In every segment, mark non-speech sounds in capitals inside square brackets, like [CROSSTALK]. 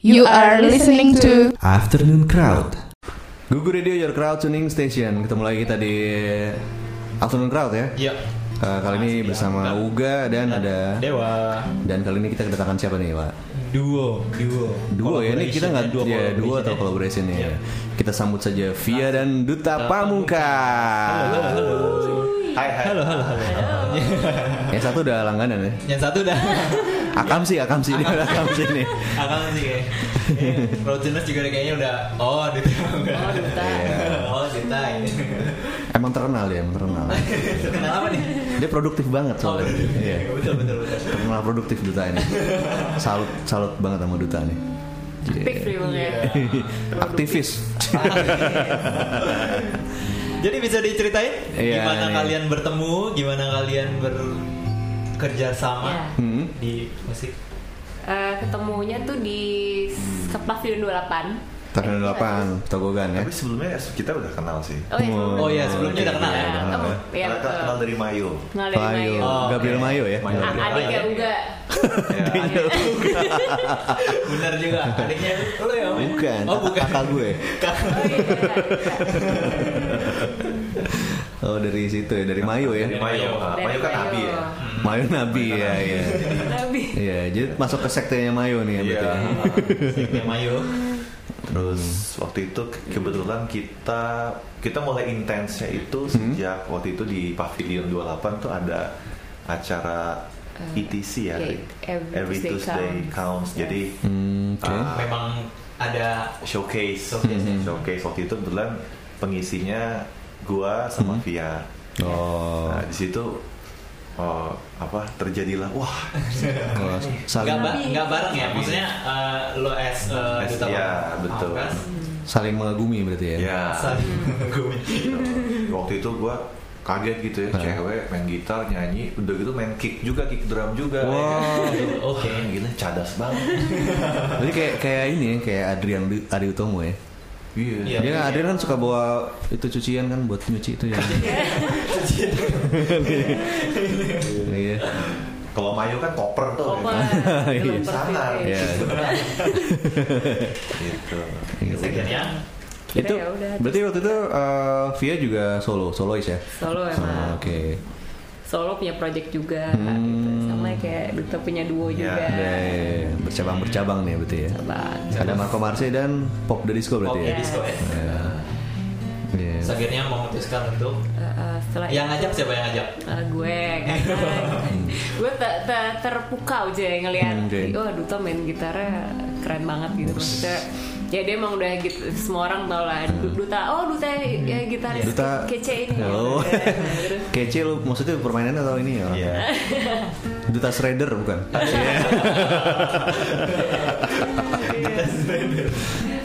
You are listening to Afternoon Crowd. Gugu Radio Your Crowd Tuning Station. Ketemu lagi kita di Afternoon Crowd ya. Iya. Eh, kali ini bersama Uga dan ada Dewa. dan kali ini kita kedatangan siapa nih, Pak? Duo, duo. Duo ya, ini kita nggak Collaboration, ya, duo atau ya. collaboration ya. Iya. Kita sambut saja Via dan Duta Pamungkas. Hai, hai. Halo, halo, halo. Yang satu udah langganan ya. Yang satu udah. Akam sih, Akam sih, ini udah Akam sih nih. Akang sih kayak. Kalau Tunas juga kayaknya udah. Oh, Dita. Oh, Duta. Oh, Dita ini. Emang terkenal dia, emang terkenal. Kenal apa nih? Dia produktif banget Oh, soalnya. Iya. betul, betul, betul. Terkenal produktif Duta ini. Salut, salut banget sama Duta nih. Iya. Big Free Will ya. Aktivis. Jadi bisa diceritain Iya, gimana nih. kalian bertemu, gimana kalian bekerja sama Iya. Hmm. di musik? Eh, ketemunya tuh di Pavilion 28. Tahun 8 Togogan ya. Tapi sebelumnya kita udah kenal sih. Oh iya. Oh, Oh iya, sebelumnya udah kenal ya? Udah kenal ya. Oh, iya, Kita betul. kenal dari Mayo. Kenal dari Mayo, Mayo. Oh, Gabriel oke. Mayo ya. Mayo. Ah, Gabriel Adiknya Mayo. juga. [LAUGHS] Ya, Benar juga. Adiknya lo ya? Bukan, Oh, bukan. kakak gue. Oh iya. [LAUGHS] Oh dari situ ya, dari Mayo ya. Dari Mayo. Dari Mayo kan. Nabi ya. Mayo Nabi ya, ya. Nabi. Iya, jadi masuk ke sektenya Mayo nih ya Iya. berarti. ya. Adiknya Mayo. Terus waktu itu ke- kebetulan kita kita mulai intensnya itu sejak waktu itu di Pavilion 28 tuh ada acara ETC ya. iya, Every Tuesday Tuesday Counts. Counts. Jadi Hmm, oke. Ah. Memang ada showcase. Showcase. Mhm. Showcase waktu itu kebetulan pengisinya gua sama Mhm. Via. Oh, Nah, di situ oh, apa terjadilah wah saling nggak ba nggak bareng ya maksudnya eh, lo as As, duta ya, betul. saling mengagumi berarti ya. ya saling gue [LAUGHS] waktu itu gua kaget gitu ya Hah? cewek main gitar nyanyi udah gitu main kick juga kick drum juga Wow. oke Wah, gila cadas banget Jadi kayak kayak ini ya, kayak Adrian Adi Utomo ya. Iya Iya. Dia kan Adrian kan suka bawa itu cucian kan buat nyuci itu ya. [LAUGHS] Iya. kalau Mayo kan koper tuh Koper. ya. [LAUGHS] Iya. sangar Iya. gitu sekiannya Kira Itu ya udah. berarti waktu itu eh, Via juga solo, solois ya. Solo Oh, emang. Oke. Solo punya project juga Hmm. gitu. Sama kayak Duta punya duo Ya, juga. Ada bercabang-bercabang nih berarti ya. Bang. Ada Marco Marce dan Pop the Disco berarti Pop ya. the Disco ya. Iya. Iya. Terus akhirnya memutuskan untuk Eh, eh, setelah yang ngajak siapa yang ngajak Eh, gue karena [LAUGHS] gue te, te- terpukau aja ngelihat Hmm, oke. oh Duta main gitarnya keren banget gitu maksudnya ya dia emang udah gitu semua orang tau lah Du- Duta oh Duta ya gitaris Hmm. Duta- kece ini Oh. Terus, Kece lu maksudnya permainannya atau ini ya? Iya. [LAUGHS] Duta Shredder bukan?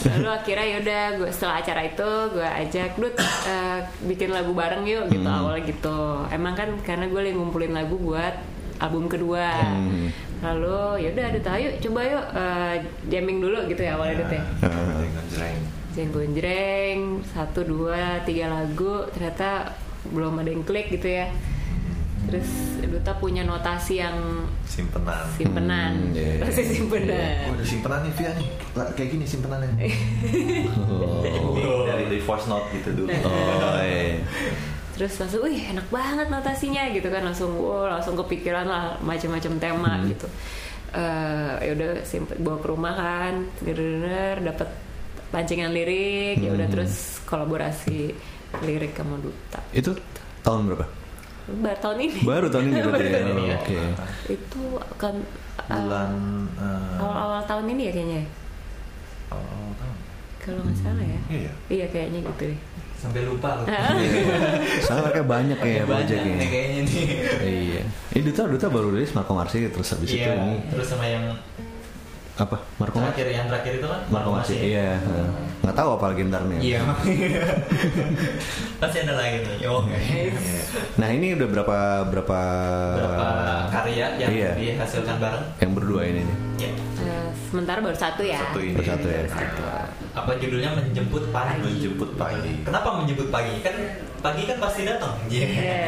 lalu akhirnya yaudah gue setelah acara itu gue ajak Dut eh, bikin lagu bareng yuk gitu Hmm. awalnya gitu emang kan karena gue lagi ngumpulin lagu buat album kedua Hmm. Lalu yaudah Dut ayo coba yuk eh, jamming dulu gitu ya awalnya Dut ya [LAUGHS] Jeng gonjreng. Satu dua tiga lagu ternyata belum ada yang klik gitu ya. Terus Duta punya notasi yang simpenan. simpenan. Hmm, iya. notasi Oh, simpenan. Ada simpenannya Via nih. Lah, kayak gini simpenannya. [LAUGHS] Oh. dari dari voice note gitu dulu. Oh, iya. [LAUGHS] terus langsung wih enak banget notasinya gitu kan langsung wow langsung kepikiran lah macam-macam tema Hmm. gitu Eh ya udah simpen bawa ke rumah kan bener dapat pancingan lirik ya udah Hmm. terus kolaborasi lirik sama Duta Itu tahun berapa? baru tahun ini Baru tahun ini [LAUGHS] berarti ya. Oh, ya. Oke. itu akan bulan eh, awal-awal tahun ini ya kayaknya ya? awal tahun kalau nggak salah ya iya ya iya kayaknya gitu deh sampai lupa loh [LAUGHS] Soalnya kayak banyak ya banyak projectnya. nih kayaknya nih Iya. Ini Duta Duta baru rilis Marco Marce terus habis itu iya ini terus sama yang apa? Marco terakhir yang terakhir itu kan Marco. Marco Iya. heeh. Nggak tahu apa lagi ntarnya. iya pasti ada lagi nih oke Nah ini udah berapa berapa berapa karya yang Iya. dihasilkan bareng yang berdua ini nih. ya Eh, sementara baru satu ya. Satu ini. Baru satu ya. Baru satu. Apa judulnya menjemput pagi? Menjemput pagi. Kenapa menjemput pagi? Kan pagi kan pasti datang. Iya. Iya.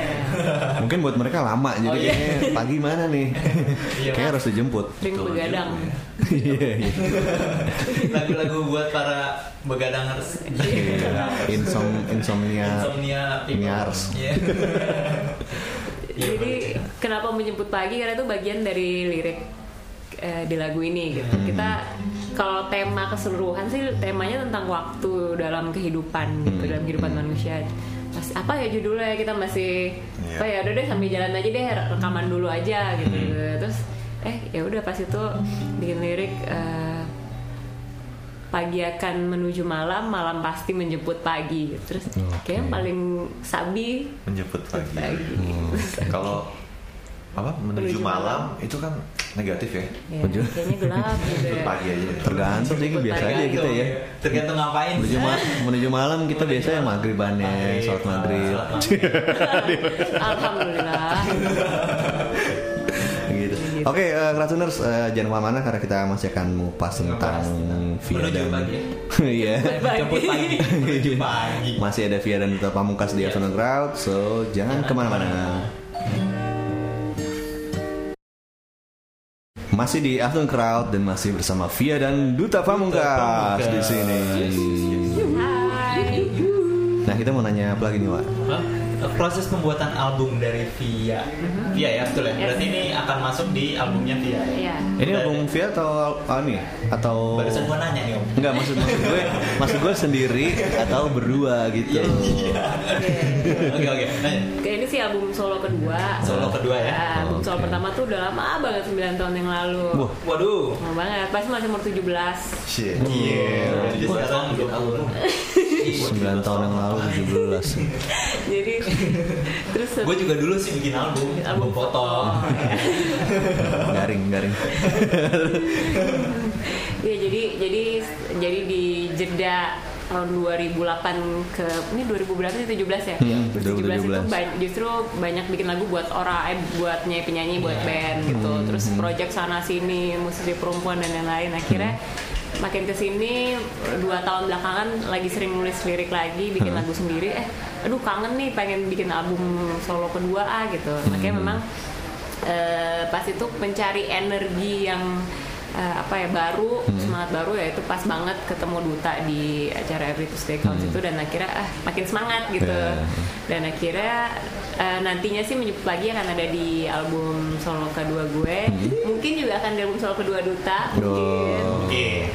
Mungkin buat mereka lama jadi Oh, iya. kayaknya pagi mana nih? Iya. Kayaknya harus dijemput. Ring begadang. ya. Iya, iya. [LAUGHS] Lagu-lagu buat para begadangers. Iya. Insom insomnia. Insomnia. Niars. Iya, [LAUGHS] Jadi kenapa menjemput pagi karena itu bagian dari lirik eh, di lagu ini gitu. Hmm. Kita kalau tema keseluruhan sih temanya tentang waktu dalam kehidupan gitu, Hmm. dalam kehidupan manusia. Mas, apa ya judulnya kita masih Iya. apa ya udah deh sambil jalan aja deh rekaman dulu aja gitu. Hmm. Terus eh ya udah pas itu bikin lirik eh, pagi akan menuju malam, malam pasti menjemput pagi. Terus Oke. kayak yang paling sabi Menjemput pagi. pagi. [LAUGHS] Kalau apa menuju Menuju malam itu kan negatif ya. Ya, Menuju- kayaknya gelap gitu ya. pagi aja. Tergantung sih biasa aja kita ya. Tergantung ngapain. Menuju, ma- menuju malam kita Menuju biasanya malam. maghribannya, Maghrib. sholat maghrib. Alhamdulillah. gitu. Oke, eh, Kratuners eh, jangan ke mana-mana karena kita masih akan mengupas tentang Via Menuju dan pagi. [LAUGHS] Iya. Masih ada Via dan Duta Pamungkas di Afternoon Crowd, so jangan ke mana-mana. Masih di Afternoon Crowd dan masih bersama Via dan Duta Pamungkas di sini. Nah kita mau nanya apa lagi nih Wak? Hah? Proses pembuatan album dari Via. Via ya betul ya. Yes. Berarti ini akan masuk di albumnya Via. Iya. Ini album Via atau ah, nih atau Barusan gua nanya nih om. Enggak maksud maksud gue maksud gue sendiri atau berdua gitu. Oke oke. Nanya. Oke, ini sih album solo kedua. Solo kedua ya? Ah, album solo Oke. pertama tuh udah lama banget 9 tahun yang lalu. Wah. Waduh. Lama banget, pasti masih umur 17 Shit. Iya. 20. album. 9 tahun yang lalu 17 [LAUGHS] Jadi terus Gue juga dulu sih bikin album, album foto. Ya. [LAUGHS] Garing garing [LAUGHS] Iya, jadi jadi jadi di jeda tahun 2008 ke ini 2000 berapa sih 17 ya? Hmm, 17 itu 2017. ba- justru banyak bikin lagu buat orang eh buat nyanyi penyanyi buat band gitu. Hmm, Terus project sana sini musisi perempuan dan lain-lain akhirnya Hmm. Makin ke sini dua tahun belakangan lagi sering nulis lirik lagi bikin Hmm. lagu sendiri eh aduh kangen nih pengen bikin album solo kedua ah gitu makanya Hmm. memang eh, pas itu mencari energi yang eh, apa ya baru Hmm. semangat baru ya itu pas banget ketemu duta di acara Every Tuesday Counts Hmm. itu dan akhirnya ah makin semangat gitu Ya. dan akhirnya eh, nantinya sih menyebut lagi akan ada di album solo kedua gue mungkin juga akan di album solo kedua duta mungkin Hmm. Oh.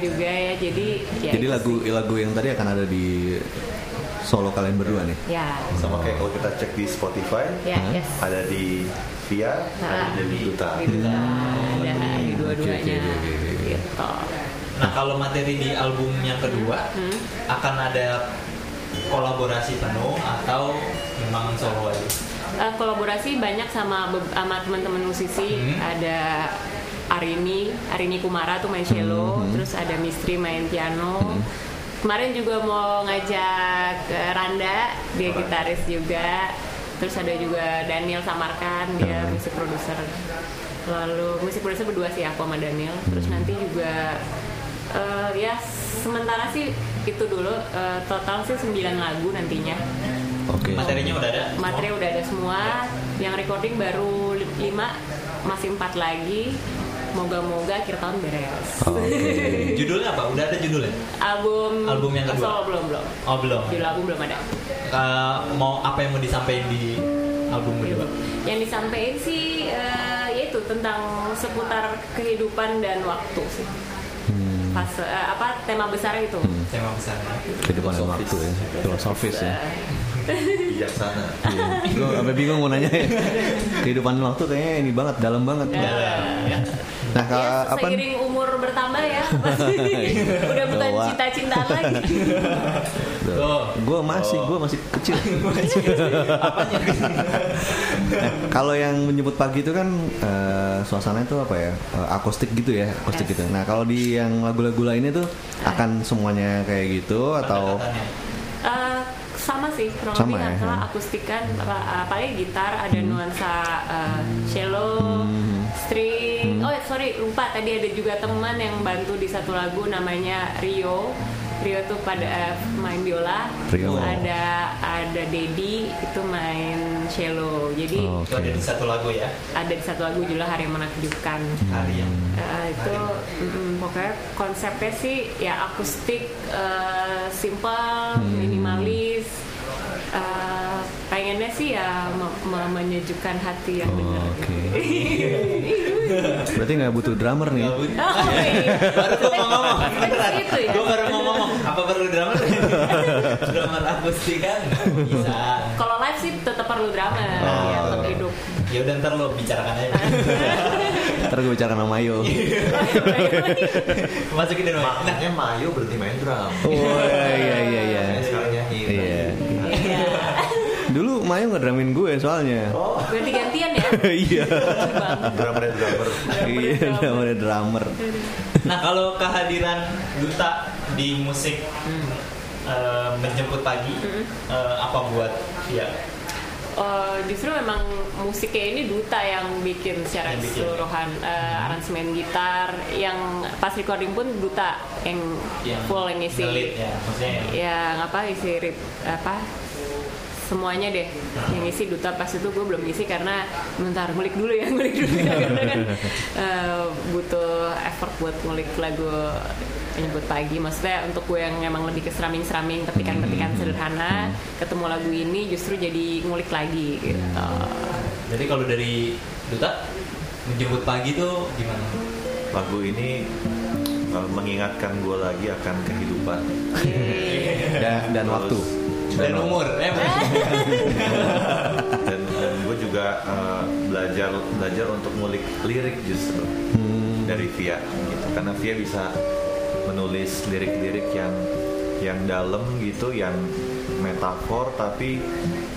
Juga ya jadi ya Jadi lagu sih. lagu yang tadi akan ada di solo kalian berdua nih ya Sama kayak kalau kita cek di Spotify, ya Hah? yes ada di Via, Nah, ada di Duta. di duta ada di dua-duanya gitu Nah kalau materi di album yang kedua Hmm. akan ada kolaborasi penuh atau memang solo aja? Eh, kolaborasi banyak sama sama teman-teman musisi Hmm. ada Arini Arini Kumara tuh main cello Hmm. terus ada Mistri main piano. Kemarin juga mau ngajak eh, Randa dia gitaris juga. Terus ada juga Daniel Samarkan dia Hmm. musik produser lalu musik produser berdua sih aku sama Daniel. Terus Hmm. nanti juga eh, ya sementara sih itu dulu eh, total sih 9 lagu nantinya. Oke. Materinya udah ada? materi udah ada semua. Yang recording baru 5 masih empat lagi moga-moga akhir tahun beres Oke [LAUGHS] Judulnya apa? Udah ada judulnya? album Album yang kedua? solo belum belum Oh belum. judul album belum ada Eh, mau apa yang mau disampaikan di album kedua? yang disampaikan sih eh, yaitu tentang seputar kehidupan dan waktu sih Hmm, pas eh, apa tema besar itu Tema besarnya. Kehidupan dan waktu ya Filosofis ya Bijaksana. Iya. Gue sampai bingung mau nanya ya. Kehidupan dan waktu kayaknya ini banget Dalam banget Ya. Nah kalau ya, apa seiring umur bertambah ya pasti [LAUGHS] udah bukan Doa. cita-cintaan lagi Tuh. Gue masih, Oh. gue masih kecil. [LAUGHS] Nah, kalau yang menyebut pagi itu kan eh, suasana itu apa ya eh, akustik gitu ya akustik Yes. gitu. Nah kalau di yang lagu-lagu lainnya tuh akan semuanya kayak gitu atau. Eh, sama sih kurang Sama lebih ya, salah ya. akustikan apa- apalagi gitar ada nuansa uh, cello Hmm. string oh sorry lupa tadi ada juga teman yang bantu di satu lagu namanya Rio Rio tuh pada uh, main biola Rio. ada ada Dedi itu main cello jadi Oh. Itu ada di satu lagu ya. ada di satu lagu judul Hari yang Menakjubkan Hari yang Uh, itu mm, pokoknya konsepnya sih ya akustik, uh, simple, minimalis. Uh, pengennya sih ya me- me- menyejukkan hati yang Oh, oke. Berarti nggak butuh drummer nih. ya? Oh, iya. baru mau ngomong beneran Itu ya? gue baru mau ngomong apa perlu drummer [LAUGHS] drummer akustik kan bisa Kalau live sih tetap perlu drama Oh. ya untuk hidup. ya udah ntar lo bicarakan aja Ntar gue bicara sama Mayo. [LAUGHS] masukin dulu nah Makanya Mayo berhenti main drum. Oh iya iya iya. Iya. Mayo ngedramin gue soalnya. Oh, Ganti-gantian ya. [LAUGHS] Iya. Banget. drummer drummer. Iya, namanya drummer. nah kalau kehadiran duta di musik eh, menjemput pagi eh, apa buat ya Eh, justru memang musiknya ini duta yang bikin secara Yang bikin. keseluruhan Eh, aransemen gitar yang pas recording pun duta yang, yang full yang isi ngelit ya maksudnya yang- yang apa isi rit apa semuanya deh. Yang isi duta pas itu gue belum isi karena bentar ngulik dulu ya [LAUGHS] ngulik dulu ya karena kan eh, butuh effort buat ngulik lagu menyebut pagi. Maksudnya untuk gue yang emang lebih ke seraming seraming petikan petikan sederhana ketemu lagu ini justru jadi ngulik lagi gitu. Jadi kalau dari duta menjemput pagi tuh gimana? Lagu ini uh, mengingatkan gue lagi akan kehidupan. [LAUGHS] Dan, dan waktu. Dan umur eh [LAUGHS] dan, dan gue juga uh, belajar belajar untuk ngulik lirik justru. Hmm. dari Via gitu. Karena Via bisa menulis lirik-lirik yang yang dalam gitu yang metafor tapi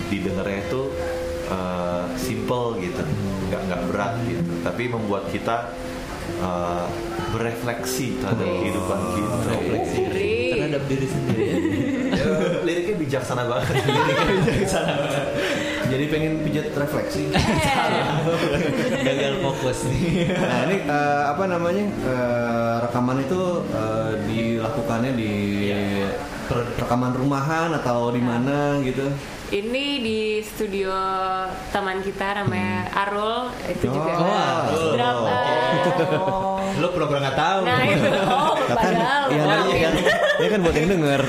didengarnya itu uh, simple gitu. Nggak nggak berat gitu. Tapi membuat kita uh, berefleksi terhadap kehidupan kita. Refleksi. Diri. terhadap diri sendiri [LAUGHS] Ya, liriknya bijaksana banget [LAUGHS] Jadi pengen pijat refleksi. [LAUGHS] gagal fokus Nah ini eh, apa namanya eh, rekaman itu eh, dilakukannya di rekaman rumahan atau di mana gitu? ini di studio teman kita namanya Arul itu juga Oh, drum eh, lo pura-pura nggak tahu Nah itu, oh Kan, padahal iya padahal. kan, iya kan, iya kan buat yang denger.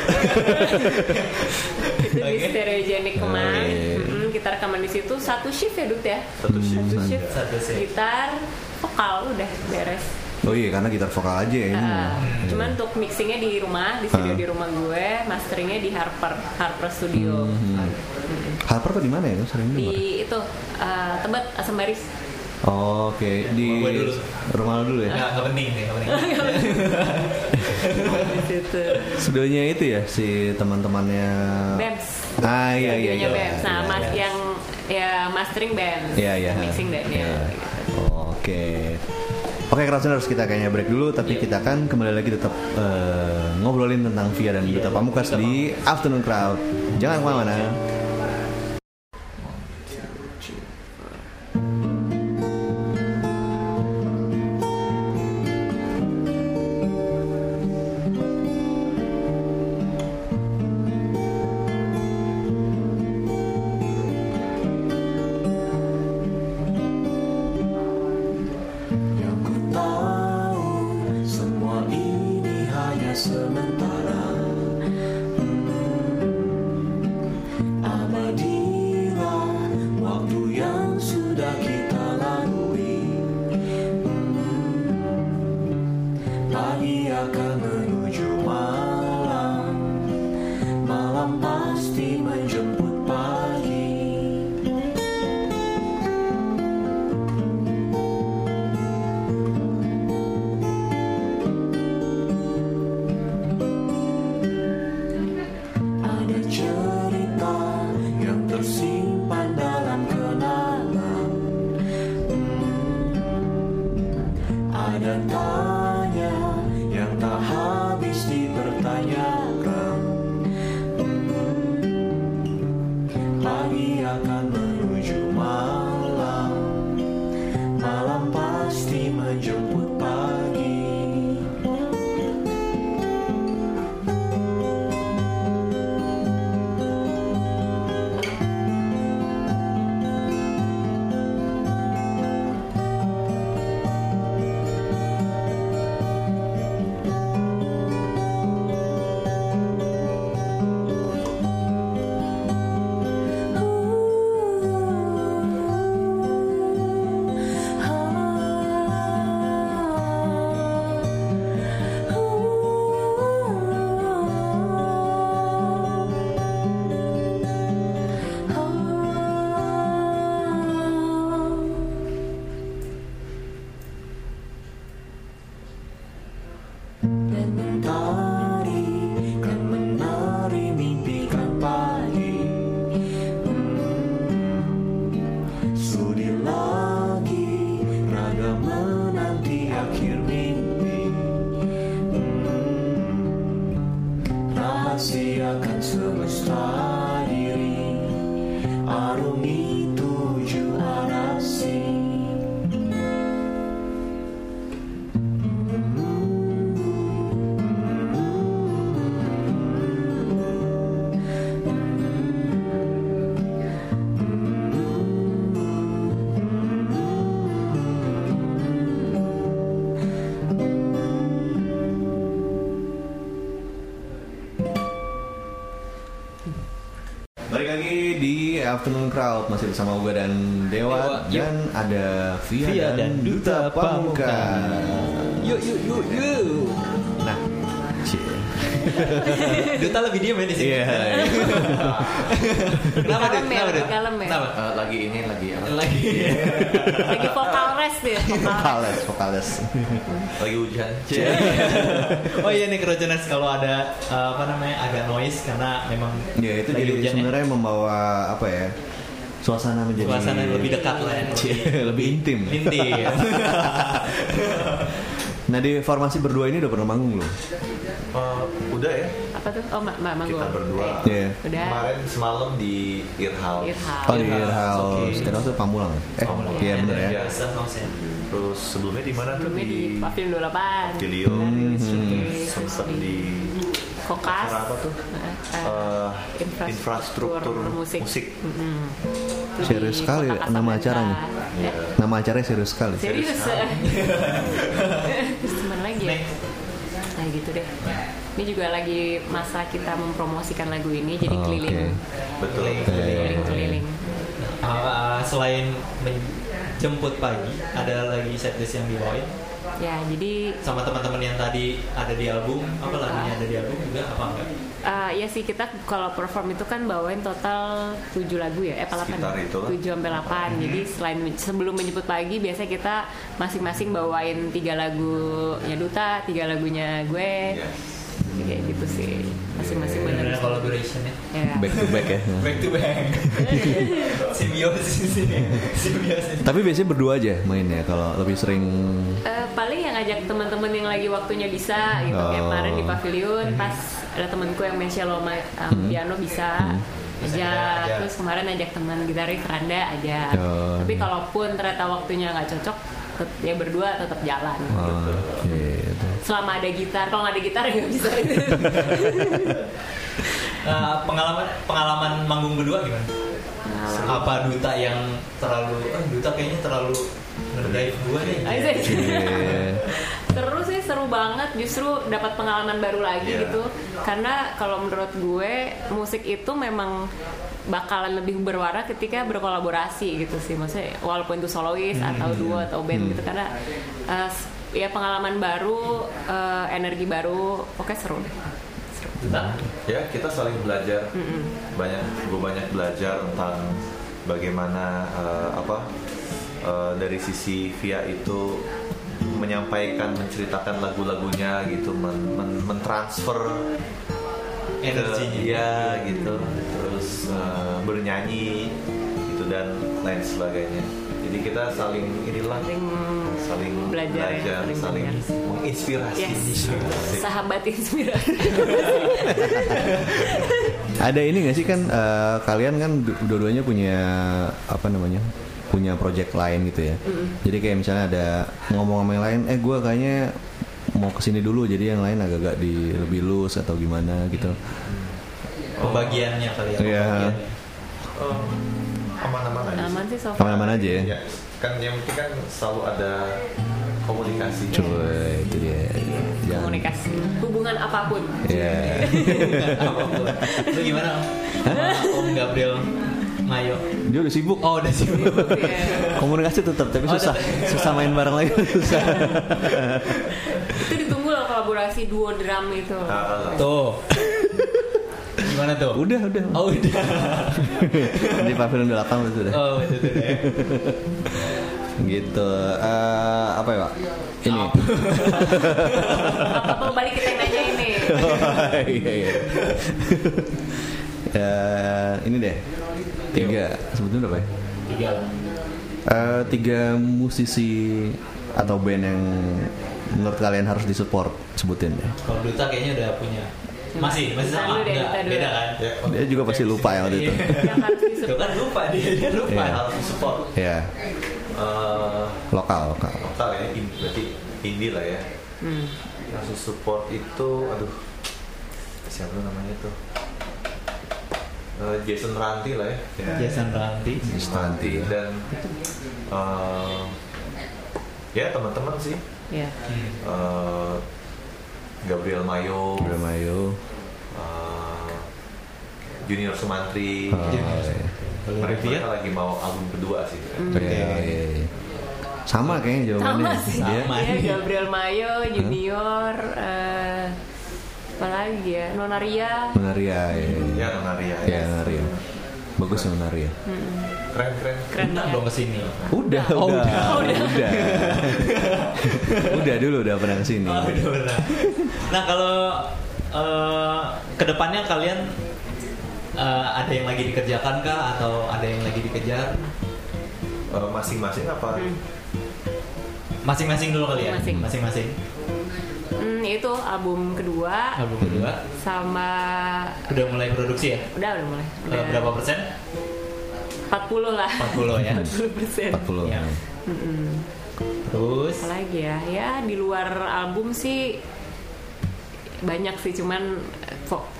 [LAUGHS] itu di Oke. stereogenic kemang Oh, iya. Kita rekaman di situ satu shift ya Dut ya satu shift satu shift Satu shift. gitar vokal udah beres Oh iya karena gitar vokal aja ya ini. Uh, cuman untuk mixingnya di rumah di studio Ah. di rumah gue masteringnya di Harper Harper Studio Hmm. Harper tuh di mana ya? Sering di denger. itu uh, Tebet Asam Baris Oh, Oke di Rumah gue dulu. rumah lo dulu ya. nggak nggak penting nih penting [LAUGHS] di situ Studionya itu ya si teman-temannya. Bems Ah iya iya. Iya. Bems nah Iya, mas iya. yang ya mastering Bems Iya iya. mixing Daniel Iya. gitu. Oh, Oke. Oke, Crowdtuners kita kayaknya break dulu, tapi kita kan kembali lagi tetap eh, ngobrolin tentang Via dan Duta Pamukas di Afternoon Crowd. Jangan ke mana-mana. Afternoon Crowd masih bersama gue dan Dewa, Dewa, yuk. dan ada Via, Via dan, dan Duta Pamuka. Pamungkas. Yuk yuk yuk yuk. [LAUGHS] Duta lebih diem ya di sini. Iya. Kenapa Dut? Kalem ya, Kenapa Dut? kalem ya. Kenapa? Eh, lagi ini lagi apa? Lagi. Lagi vokal rest ya. Vokal Vokales, vokales. Lagi hujan. [LAUGHS] oh iya nih kerojonas kalau ada uh, apa namanya agak noise karena memang Ya itu lagi jadi ya. sebenarnya membawa apa ya? Suasana menjadi suasana lebih dekat lah ya. [LAUGHS] Lebih intim. Intim. Nah di formasi berdua ini udah pernah manggung belum? Eh, udah ya. apa tuh? Oh, ma ma manggung. Kita berdua. Iya. Udah. Kemarin semalam di Earhouse. Irham. Oh di oke. Earhouse itu Pamulang. Eh, Pamulang. iya bener ya. Iya. Biasa ya. Terus sebelumnya di mana tuh? Sebelumnya di Pavilion 28. di Leo. Hmm. Terus di Kokas. acara apa tuh? Eh, infrastruktur, infrastruktur musik. musik. Di Serius sekali nama acaranya. Ya. Nama acaranya serius sekali. Serius. [LAUGHS] Terus teman lagi ya. Nah gitu deh. Ini juga lagi masa kita mempromosikan lagu ini, jadi Oh, keliling, oke. Betul. keliling, keliling. Uh, selain menjemput pagi, ada lagi setlist yang dibawain Ya jadi sama teman-teman yang tadi ada di album, apa lagunya ada di album juga apa enggak? eh, ya sih kita kalau perform itu kan bawain total 7 lagu ya, eh apa 8? Sekitar itulah. 7 sampai 8. Jadi selain sebelum menjemput pagi biasa kita masing-masing bawain tiga lagunya Duta, tiga lagunya gue. Iya. Kayak gitu sih. Masing-masing bener. Benar collaboration ya. Ya. Back to back ya. Back to back. [LAUGHS] Simbiosis ini. Simbiosis. Tapi biasanya berdua aja mainnya kalau lebih sering Eh, paling yang ngajak teman-teman yang lagi waktunya bisa gitu kayak Oh. kemarin di pavilion pas ada temanku yang main cello um, piano bisa Bisa aja aja. terus kemarin ajak teman gitaris Randa aja Oh. tapi kalaupun ternyata waktunya nggak cocok ya berdua tetap jalan Oh, gitu gitu. Selama ada gitar kalau nggak ada gitar nggak bisa Uh, [LAUGHS] pengalaman pengalaman manggung berdua gimana? Apa duta yang terlalu, eh, duta kayaknya terlalu ngedrive gua nih. Zek. Iya. seru [LAUGHS] sih seru banget justru dapat pengalaman baru lagi Iya. gitu karena kalau menurut gue musik itu memang bakalan lebih berwarna ketika berkolaborasi gitu sih maksudnya walaupun itu solois atau duo atau band gitu karena eh, s- ya pengalaman baru eh, energi baru oke seru deh seru. Duta. Ya kita saling belajar. Banyak, gue banyak belajar tentang bagaimana eh, apa eh, dari sisi Via itu menyampaikan, menceritakan lagu-lagunya gitu, men- men- mentransfer Energinya. ya gitu, terus eh, bernyanyi gitu dan lain sebagainya. Jadi kita saling inilah Saling saling belajar ya, belajar, saling saling menginspirasi. yes sahabat inspirasi [LAUGHS] Ada ini gak sih kan eh, kalian kan du- dua-duanya punya apa namanya punya project lain gitu ya. Jadi kayak misalnya ada ngomong sama yang lain, eh gue kayaknya mau ke sini dulu jadi yang lain agak-agak di lebih loose atau gimana gitu. Pembagiannya kali ya. Iya. pembagiannya. Oh, aman-aman aja. sih. aman sih so. Aman-aman aja ya. Ya, kan yang penting kan selalu ada komunikasi. Coba itu dia. Jangan. komunikasi hubungan apa pun Ya. Apa pun. Lu gimana? Om? Gabriel Mayo. Dia udah sibuk. Oh, udah sih. Iya. Komunikasi tetap tapi Oh, susah. tetap. Susah main bareng lagi susah. itu ditunggu loh kolaborasi duo drum itu Ah, Tuh. Gimana tuh? udah, udah. Oh, udah. [LAUGHS] Di pavilion 8 itu udah. Oh, betul betul. ya. Gitu. Eh, apa ya, Pak? Ini. apa balik kita nanya ini Iya, iya. Eh, ini deh. Tiga, sebetulnya berapa ya? Tiga. Eh, tiga musisi atau band yang menurut kalian harus disupport sebutin deh. Kalau Duta kayaknya udah punya Masih, masih sama? dulu deh, Enggak, beda kan? Ya, Dia juga pasti lupa ya waktu itu. [LAUGHS] Disupport. Tuh kan lupa dia, dia lupa. Iya. harus support. Ya, Eh, lokal lokal. lokal ya, in- berarti indie lah ya. Hmm. Kasus support itu, aduh, siapa namanya tuh? Eh, Jason Ranti lah ya. ya. Jason Ranti. Ranti. dan eh, ya teman-teman sih Ya. Eh, Gabriel Mayo, Udah Mayo. eh, Junior Sumantri, Oh, iya. Kalau mereka, Revia? mereka lagi mau album kedua sih. Iya, iya, iya. Sama kayaknya jawabannya. Sama sih. Dia- Sama. Ya, Gabriel Mayo, Junior, eh, apa lagi ya? Nonaria. Menaria ya. Ya Nonaria. Ya, Menaria. Bagus ya Menaria. Keren keren. Keren Minta banget. dong ke sini. Udah, Oh, udah, udah. udah, udah. [LAUGHS] Udah dulu udah pernah ke sini. Oh, udah pernah. Nah kalau eh, ke depannya kalian eh, ada yang lagi dikerjakan kah atau ada yang lagi dikejar? Eh, Masing-masing apa? Hmm. Masing-masing dulu kali ya. Masing. Masing-masing. Hmm, itu album kedua Album kedua sama udah mulai produksi ya? udah udah mulai. Udah berapa persen? 40 lah. 40 ya. 40 persen. 40. Ya. Terus Apalagi ya, ya di luar album sih banyak sih cuman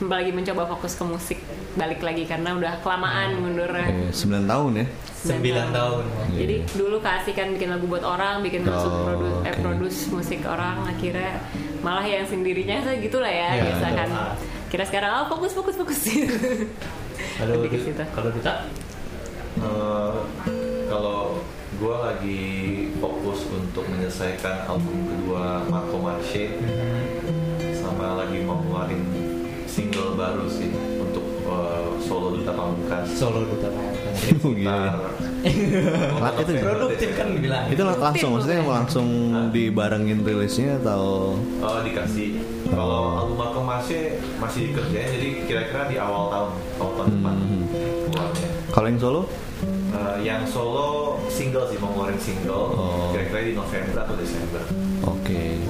lagi mencoba fokus ke musik balik lagi karena udah kelamaan mundurnya. Eh, 9 tahun ya. 9 tahun. Jadi dulu kasih kan bikin lagu buat orang, bikin masuk Oh, produs eh produce musik orang, akhirnya malah yang sendirinya saya gitulah ya, Iya, biasa kan. Kira sekarang oh fokus fokus fokus Kalau kalau Duta Eh, kalau gue lagi fokus untuk menyelesaikan album kedua Marco Marche sama lagi mau ngeluarin single baru sih untuk eh, solo duta pamungkas solo Duta Pamungkas. Oh, gila. Sekitar- Itu Produktif kan bilang. Itu lang- langsung maksudnya langsung dibarengin rilisnya atau Oh dikasih. Kalau album Marco Marche masih dikerjain, jadi kira-kira di awal tahun, awal tahun depan Hmm. keluarnya. kalau yang solo? Eh, yang solo single sih mau ngeluarin single, Oh. kira-kira di November atau Desember. Oke.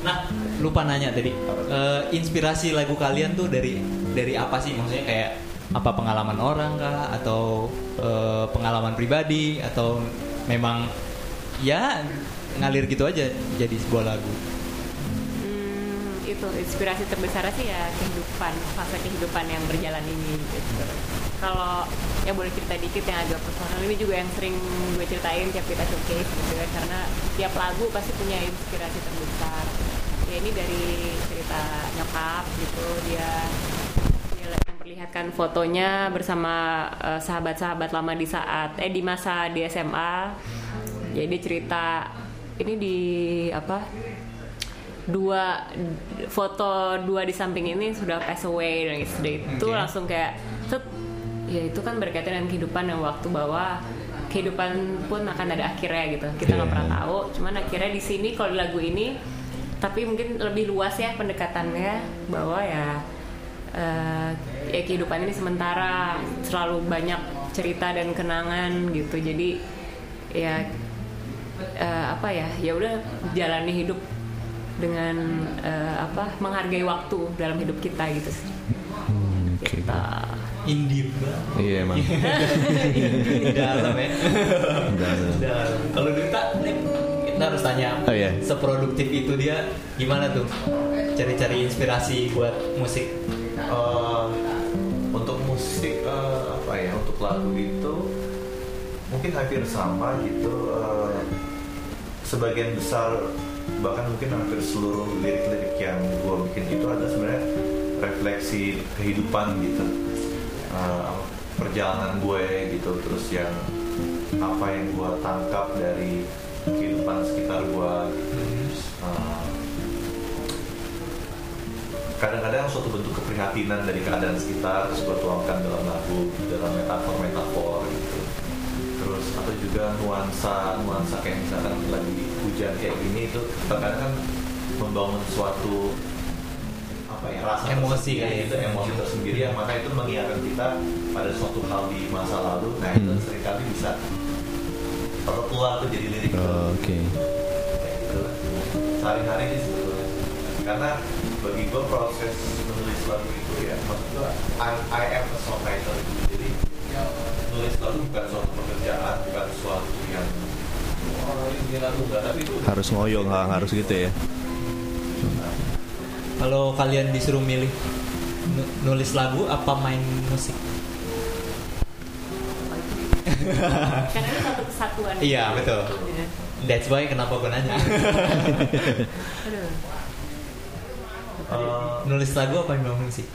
Nah, lupa nanya tadi. Eh, inspirasi lagu kalian tuh dari dari apa sih? Maksudnya kayak apa pengalaman orang kah atau eh, pengalaman pribadi atau memang ya ngalir gitu aja jadi sebuah lagu. Hmm, itu inspirasi terbesar sih ya kehidupan fase kehidupan yang berjalan ini gitu. Kalau ya boleh cerita dikit yang agak personal ini juga yang sering gue ceritain tiap kita showcase gitu ya karena tiap lagu pasti punya inspirasi terbesar. Ya ini dari cerita nyokap gitu dia dia memperlihatkan fotonya bersama eh, sahabat-sahabat lama di saat eh di masa di SMA. Jadi dia cerita ini di apa dua foto dua di samping ini sudah pass away dan gitu. itu Oke. langsung kayak ya itu kan berkaitan dengan kehidupan yang waktu bahwa kehidupan pun akan ada akhirnya gitu kita nggak Iya. pernah tahu cuman akhirnya di sini kalau di lagu ini tapi mungkin lebih luas ya pendekatannya bahwa ya eh, ya kehidupan ini sementara selalu banyak cerita dan kenangan gitu jadi ya eh, apa ya ya udah jalani hidup dengan eh, apa menghargai waktu dalam hidup kita gitu sih. Oke. Kita Indie banget. Iya emang. [LAUGHS] Dalam ya. Dalam. Kalau Duta nih, kita harus tanya. Oh, iya. Seproduktif itu dia gimana tuh? Cari-cari inspirasi buat musik. Eh, untuk musik eh, apa ya untuk lagu itu mungkin hampir sama gitu eh, sebagian besar bahkan mungkin hampir seluruh lirik-lirik yang gue bikin itu ada sebenarnya refleksi kehidupan gitu Eh, perjalanan gue gitu terus yang apa yang gue tangkap dari kehidupan sekitar gue gitu. Eh, kadang-kadang suatu bentuk keprihatinan dari keadaan sekitar terus gue tuangkan dalam lagu dalam metafor-metafor gitu terus atau juga nuansa nuansa kayak misalkan lagi hujan kayak gini itu terkadang kan membangun suatu apa ya rasa Emosi ya. itu emosi tersendiri yang mana itu mengingatkan kita pada suatu hal di masa lalu nah itu Hmm. sering kali bisa atau keluar tuh jadi lirik Oh, Oke. Gitu lah. sehari-hari sih sebetulnya karena bagi gue proses menulis lagu itu ya maksud gue I, I am a songwriter jadi nulis lagu bukan suatu pekerjaan bukan suatu yang oh ini lagu enggak tapi itu harus ngoyo nggak harus gitu ya Kalau kalian disuruh milih nu- nulis lagu apa main musik? karena itu satu kesatuan Iya, betul. That's why kenapa gue nanya. Aduh. eh, nulis lagu apa main musik?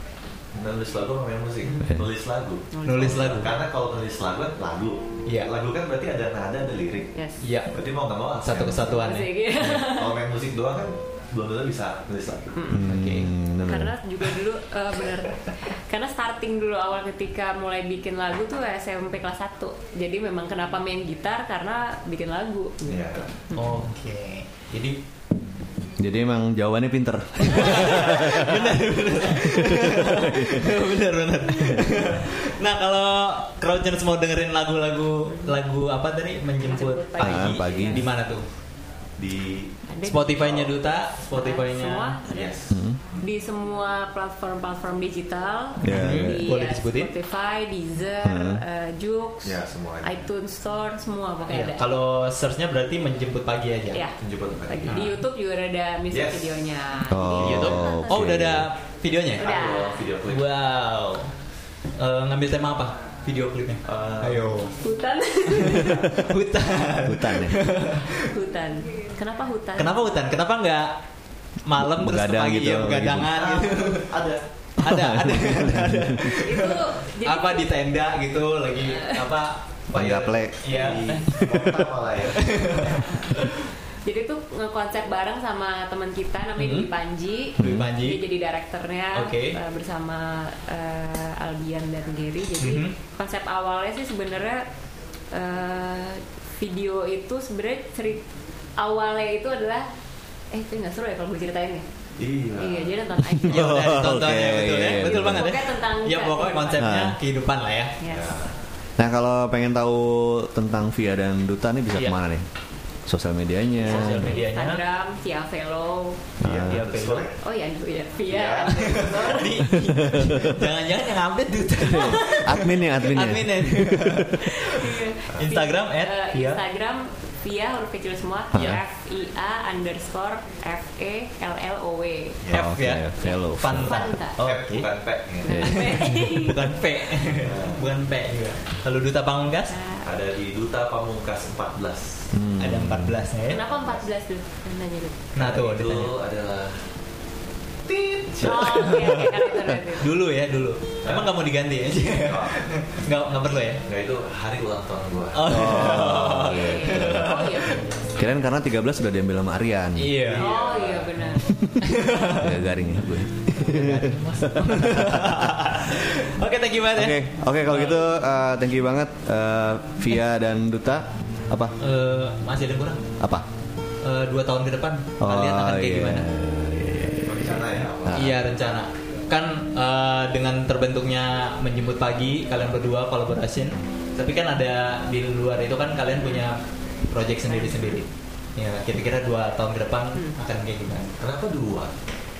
nulis lagu sama main musik nulis lagu Nulis lagu. karena kalau nulis lagu kan lagu Iya. lagu kan berarti ada nada ada lirik yes Iya. berarti mau nggak mau Satu kesatuan ya. Iya. kalau main musik doang kan belum tentu bisa nulis lagu Oke. Hmm, bener. karena juga dulu eh, bener karena starting dulu awal ketika mulai bikin lagu tuh SMP kelas 1 jadi memang kenapa main gitar karena bikin lagu Iya. Oke. Jadi jadi emang jawabannya pinter benar benar. nah kalau Crowdchance mau dengerin lagu-lagu lagu apa tadi menjemput pagi. Ah, pagi. di mana tuh? Di Spotify-nya Duta, Spotify-nya yes Hmm. di semua platform-platform digital Ya, di Boleh ya, disebutin? Spotify, Deezer, Hmm. eh, Joox, Ya, semua iTunes Store semua pokoknya Iya, ada. Kalau search-nya berarti menjemput pagi aja. ya. menjemput pagi di YouTube juga ada music Yes. videonya. Oh. Di YouTube. oke. Oh, udah ada videonya? Udah. Video klip Wow. Eh, ngambil tema apa? Video klipnya. Eh, Ayo. Hutan, [LAUGHS] Hutan. hutan ya hutan. Kenapa hutan? Kenapa hutan? Kenapa nggak malam terus Begadang pagi gitu, ya begadangan gitu? [LAUGHS] ada ada, ada. Itu jadi apa di tenda gitu lagi apa? Penggaplek. Iya. Kota malah ya [LAUGHS] Jadi tuh ngekonsep bareng sama teman kita namanya Mhm. Dwi Panji. Dwi Panji. Dia jadi direkturnya Oke. eh, bersama eh, Albian dan Gary. Jadi Mhm. konsep awalnya sih sebenarnya eh, video itu sebenarnya cerit awalnya itu adalah eh itu nggak seru ya kalau gue ceritain ya. iya Iya, jadi nonton aja. Ya udah ditonton ya betul ya. iya, Betul iya. banget ya. Pokoknya tentang Ya pokoknya konsepnya Nah. kehidupan lah ya. Yes. nah kalau pengen tahu tentang Via dan Duta nih bisa Iya. ke mana nih sosial medianya Sosial medianya. Instagram, via Velo. iya Ah. iya Facebook. betul Oh ya, itu ya, via. Via. [LAUGHS] Jangan-jangan yang update duta. admin ya adminnya Admin ya. Instagram at Eh, via. Instagram via huruf kecil semua Iya. F I A underscore F E L L O W F Oke, ya. Velo. Fanta. Oh, Oke. bukan P ya. Bukan P. Bukan P [LAUGHS] juga. Kalau duta pamungkas Nah, ada di Duta Pamungkas 14 Hmm. ada 14 nya ya. Kenapa 14 tuh? Nanya tuh. Nah tuh itu ditanya. Oh, oke, kan. Dulu ya dulu. Emang nggak mau diganti ya? [LAUGHS] Nggak nggak perlu ya? Enggak itu hari ulang tahun gua Oh. Oh, Oke. Oh iya. Kirain karena 13 sudah diambil sama Aryan. Iya. Oh iya benar. [LAUGHS] Ya garing ya gue. [LAUGHS] Oke, thank you banget Oke, ya. oke kalau gitu eh, thank you banget eh, Via dan Duta. Apa? Eh, masih ada yang kurang. Apa? Eh, dua tahun ke depan kalian akan kayak iya. gimana? Rencana ya Nah. Iya rencana. Kan eh, dengan terbentuknya menjemput pagi kalian berdua kolaborasi. Tapi kan ada di luar itu kan kalian punya project sendiri-sendiri. Ya kira-kira dua tahun ke depan akan kayak gimana? kenapa dua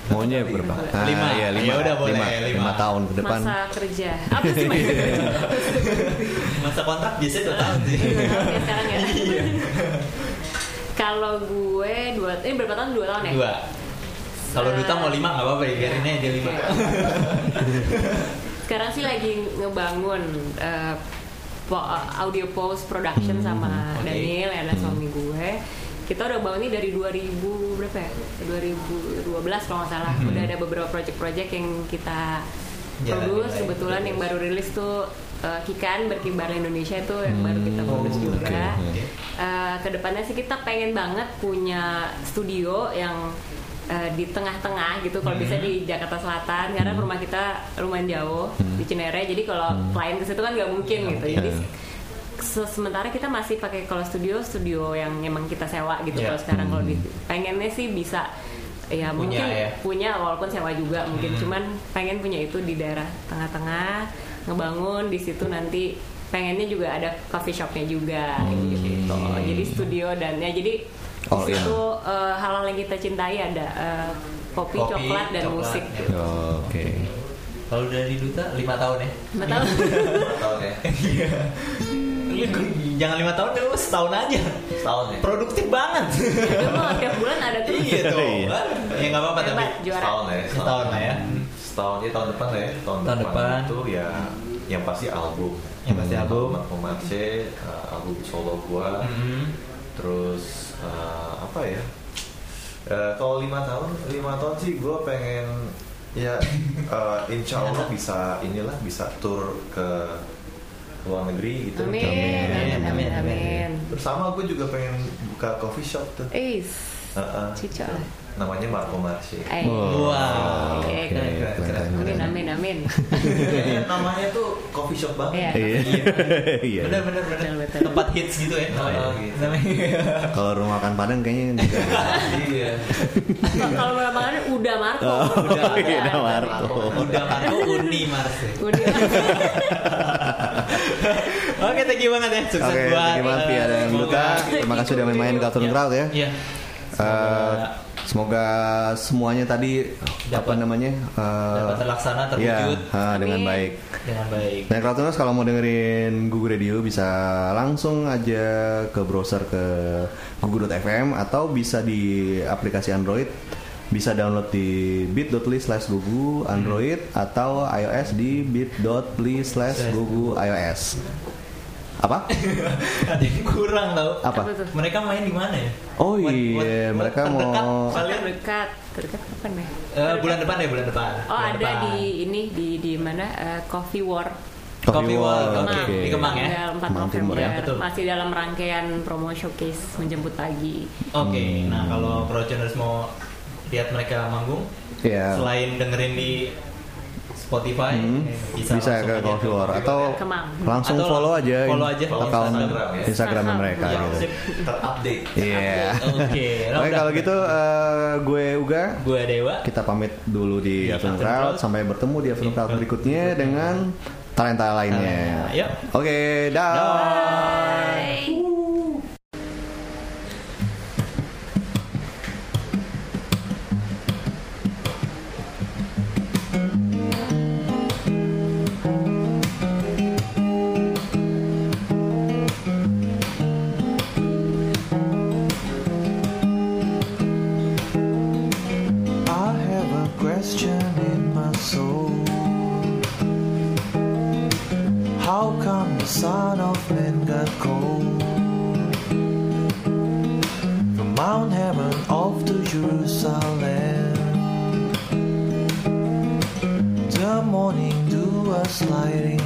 Maunya berapa? Nah, Lima. Iya, lima. Ya udah, boleh, lima. lima. Lima tahun ke depan. Masa kerja. Apa sih Mas? [LAUGHS] Masa kontrak biasanya dua tahun sih. Sekarang ya. [LAUGHS] Kalau gue dua, eh berapa tahun? Dua tahun ya? Dua. Kalau duta mau lima nggak apa-apa ya biarin aja dia lima. Sekarang sih lagi ngebangun po- audio post production sama oke. Daniel yang adalah suami gue. Kita udah bangun ini dari 2000 berapa ya? 2012 kalau nggak salah. Udah ada beberapa project-project yang kita Jalanin produce. lah ya. Kebetulan yang baru rilis tuh eh, Kikan berkibar Indonesia itu yang baru kita produce Oh, juga. oke. Eh, ke depannya sih kita pengen banget punya studio yang eh, di tengah-tengah gitu kalau bisa di Jakarta Selatan karena rumah kita lumayan jauh di Cinere jadi kalau klien ke situ kan nggak mungkin gitu. Jadi se- sementara kita masih pakai kalau studio studio yang emang kita sewa gitu Iya. kalau sekarang. Kalau di pengennya sih bisa ya Punya mungkin ya. punya walaupun sewa juga mungkin. Cuman pengen punya itu di daerah tengah-tengah ngebangun di situ nanti pengennya juga ada coffee shopnya juga gitu. Jadi studio dan ya jadi All di in. situ eh, hal-hal yang kita cintai ada eh, kopi, Kopi, coklat dan coklat. musik. Oke. Kalau dari duta lima tahun ya. Nggak tahu. [LAUGHS] tahun ya Lu jangan lima tahun lu setahun aja. setahun ya Produktif banget. Itu mah tiap bulan ada iya tuh. Iya. kan? Ya nggak apa-apa tapi. Juara. setahun ya Setahun lah ya. setahun ya tahun depan ya tahun, Tahun depan. itu ya yang pasti album Yang pasti album. Marco Marce uh, album solo gua Mhm. Terus uh, apa ya Eh, kalau lima tahun lima tahun sih gue pengen ya uh, insya Allah bisa inilah bisa tur ke luar negeri gitu Amin, Amin, amin, amin, amin. amin. bersama gue juga pengen buka coffee shop tuh Is, Uh-uh. cica. Namanya Marco Marce Eh, Oh, Wow. Oke, Oke, keren. keren, amin, keren. amin, amin. namanya tuh coffee shop banget Iya. Iya. Iya. Bener. Betul, betul. Tempat hits gitu ya. Oh, iya, gitu. Namanya. [LAUGHS] Kalau rumah makan Padang kayaknya juga. iya Kalau makan udah Marco. Oh, iya, udah Marco. Udah Marco Uni Mars. ya. Udah. Oke, thank you banget ya. Sukses Oke, buat thank you banget dan Duta. Terima kasih sudah main-main Iya. Crowd ya. Iya. Eh, Semoga semuanya tadi apa Dapat- namanya eh, dapat terlaksana, terwujud. iya, ah, dengan baik. dengan baik. Nah, Kratoners kalau mau dengerin Gugu Radio bisa langsung aja ke browser ke gugu.fm atau bisa di aplikasi Android bisa download di bit.ly slash gugu Android atau iOS di bit.ly slash gugu iOS. Apa? [LAUGHS] Ada yang kurang tau. Apa? Apa tuh? Mereka main di mana ya? Oh Buat- iya, buat- mereka terdekat mau- Kalian Terdekat, terdekat kapan ya? Eh, bulan depan ya bulan depan. Oh Bulan ada depan. di ini di di mana eh, Coffee War Coffee Wall, Wall, oke. oke. Di Kemang ya? Tanggal 4 Kemang Timur November ya, betul. masih dalam rangkaian promo showcase menjemput pagi. Oke, Hmm. nah kalau Projoners mau lihat mereka manggung, Iya. selain dengerin di Spotify, Hmm, eh, bisa, bisa, ke Coffee War atau Kemang. langsung Atau follow aja follow aja account Instagram ya. Instagramnya Aha, mereka Iya, gitu. terupdate Iya. Oke, nah Oke udah. kalau gitu eh, gue Uga gue Dewa. kita pamit dulu di Di Afternoon Afternoon Crowd Crowd. sampai bertemu di Afternoon Crowd berikutnya dengan talenta lainnya. Oke, dah. Bye. How come the Son of Man got cold? From Mount Heaven off to Jerusalem. The morning dew was sliding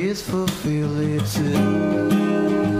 years fulfill it too.